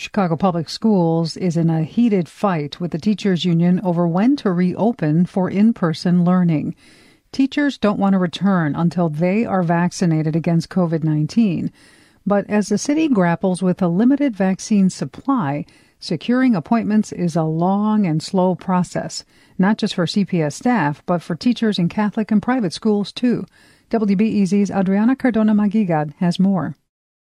Chicago Public Schools is in a heated fight with the teachers union over when to reopen for in-person learning. Teachers don't want to return until they are vaccinated against COVID-19. But as the city grapples with a limited vaccine supply, securing appointments is a long and slow process, not just for CPS staff, but for teachers in Catholic and private schools too. WBEZ's Adriana Cardona Maguigad has more.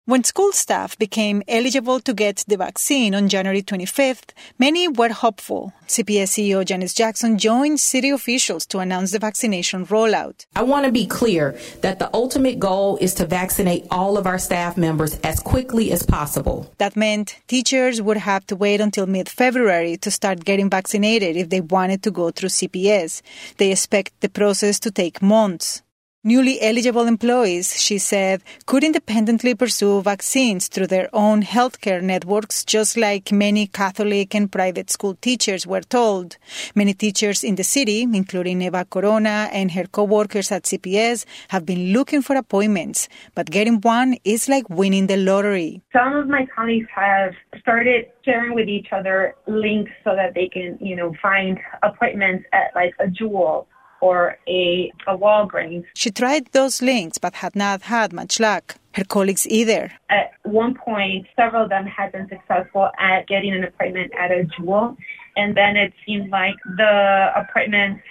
When school staff became eligible to get the vaccine on January 25th, many were hopeful. CPS CEO Janice Jackson joined city officials to announce the vaccination rollout. I want to be clear that the ultimate goal is to vaccinate all of our staff members as quickly as possible. That meant teachers would have to wait until mid February to start getting vaccinated if they wanted to go through CPS. They expect the process to take months. Newly eligible employees, she said, could independently pursue vaccines through their own healthcare networks, just like many Catholic and private school teachers were told. Many teachers in the city, including Eva Corona and her co-workers at CPS, have been looking for appointments, but getting one is like winning the lottery. Some of my colleagues have started sharing with each other links so that they can, you know, find appointments at like a jewel or a, a Walgreens. She tried those links but had not had much luck. Her colleagues either. At one point, several of them had been successful at getting an appointment at a Jewel, and then it seemed like the appointments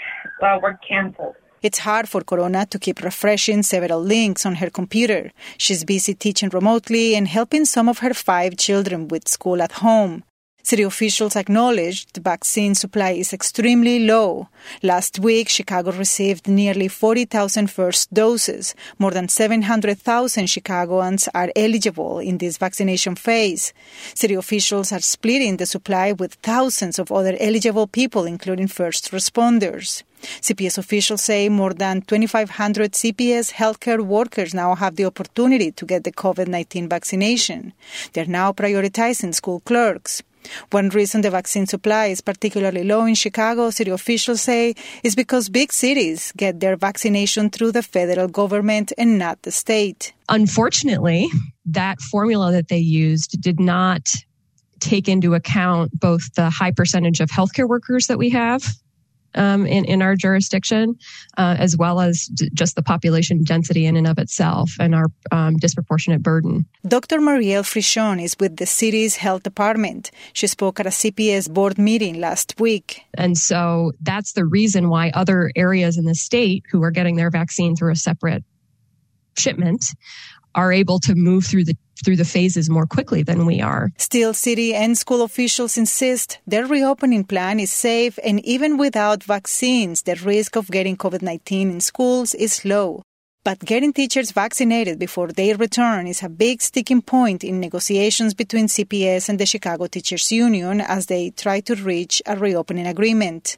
uh, were canceled. It's hard for Corona to keep refreshing several links on her computer. She's busy teaching remotely and helping some of her five children with school at home. City officials acknowledged the vaccine supply is extremely low. Last week, Chicago received nearly 40,000 first doses. More than 700,000 Chicagoans are eligible in this vaccination phase. City officials are splitting the supply with thousands of other eligible people, including first responders. CPS officials say more than 2,500 CPS healthcare workers now have the opportunity to get the COVID 19 vaccination. They're now prioritizing school clerks. One reason the vaccine supply is particularly low in Chicago, city officials say, is because big cities get their vaccination through the federal government and not the state. Unfortunately, that formula that they used did not take into account both the high percentage of healthcare workers that we have um, in, in our jurisdiction, uh, as well as d- just the population density in and of itself and our um, disproportionate burden. Dr. Marielle Fricchione is with the city's health department. She spoke at a CPS board meeting last week. And so that's the reason why other areas in the state who are getting their vaccine through a separate shipment are able to move through the through the phases more quickly than we are. Still, city and school officials insist their reopening plan is safe and even without vaccines, the risk of getting COVID-19 in schools is low. But getting teachers vaccinated before they return is a big sticking point in negotiations between CPS and the Chicago Teachers Union as they try to reach a reopening agreement.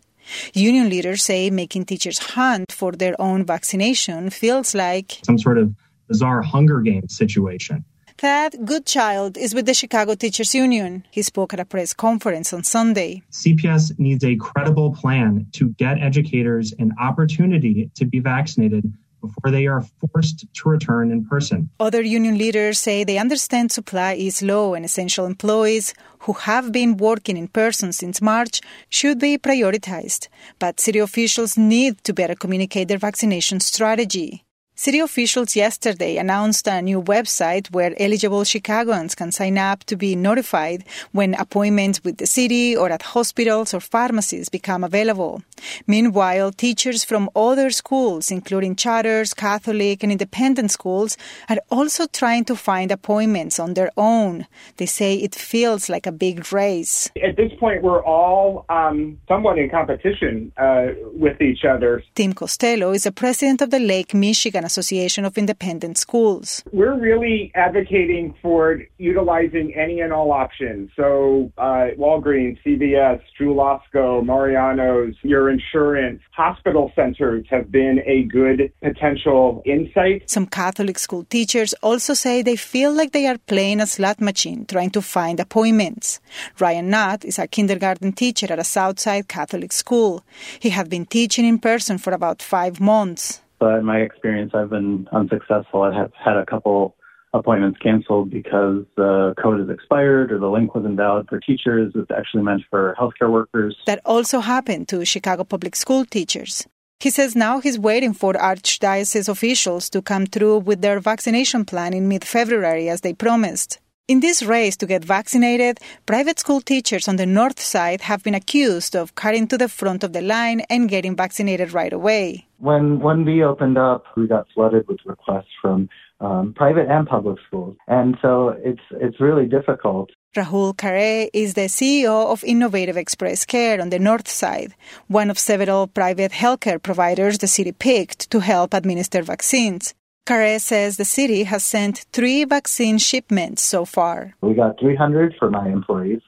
Union leaders say making teachers hunt for their own vaccination feels like some sort of bizarre Hunger Games situation. Thad Goodchild is with the Chicago Teachers Union. He spoke at a press conference on Sunday. CPS needs a credible plan to get educators an opportunity to be vaccinated before they are forced to return in person. Other union leaders say they understand supply is low and essential employees who have been working in person since March should be prioritized. But city officials need to better communicate their vaccination strategy. City officials yesterday announced a new website where eligible Chicagoans can sign up to be notified when appointments with the city or at hospitals or pharmacies become available. Meanwhile, teachers from other schools, including charters, Catholic, and independent schools, are also trying to find appointments on their own. They say it feels like a big race. At this point, we're all um, somewhat in competition uh, with each other. Tim Costello is the president of the Lake Michigan Association of Independent Schools. We're really advocating for utilizing any and all options. So, uh, Walgreens, CVS, Jewel-Osco, Mariano's, your insurance, hospital centers have been a good potential insight. Some Catholic school teachers also say they feel like they are playing a slot machine trying to find appointments. Ryan Nutt is a kindergarten teacher at a Southside Catholic school. He had been teaching in person for about five months but in my experience, I've been unsuccessful. I've had a couple appointments canceled because the code is expired or the link was invalid for teachers. It's actually meant for healthcare workers. That also happened to Chicago public school teachers. He says now he's waiting for Archdiocese officials to come through with their vaccination plan in mid February as they promised. In this race to get vaccinated, private school teachers on the north side have been accused of cutting to the front of the line and getting vaccinated right away. When 1B opened up, we got flooded with requests from um, private and public schools, and so it's it's really difficult. Rahul Khare is the CEO of Innovative Express Care on the north side, one of several private healthcare providers the city picked to help administer vaccines. Khare says the city has sent three vaccine shipments so far. We got 300 for my employees.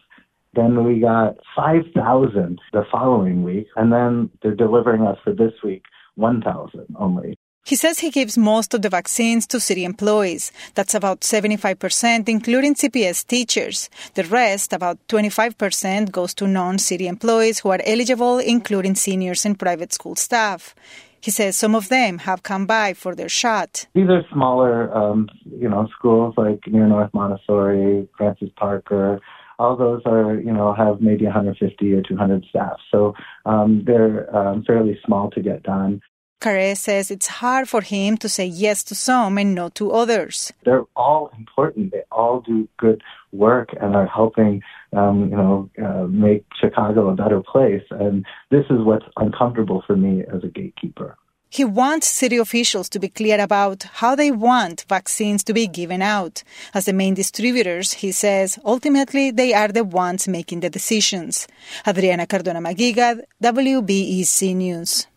Then we got 5,000 the following week. And then they're delivering us for this week 1,000 only. He says he gives most of the vaccines to city employees. That's about 75%, including CPS teachers. The rest, about 25%, goes to non city employees who are eligible, including seniors and private school staff. He says some of them have come by for their shot. These are smaller, um, you know, schools like near North Montessori, Francis Parker. All those are, you know, have maybe 150 or 200 staff. So um, they're um, fairly small to get done. Khare says it's hard for him to say yes to some and no to others. They're all important. They all do good work and are helping, um, you know, uh, make Chicago a better place. And this is what's uncomfortable for me as a gatekeeper. He wants city officials to be clear about how they want vaccines to be given out. As the main distributors, he says, ultimately they are the ones making the decisions. Adriana Cardona Maguigad, WBEZ News.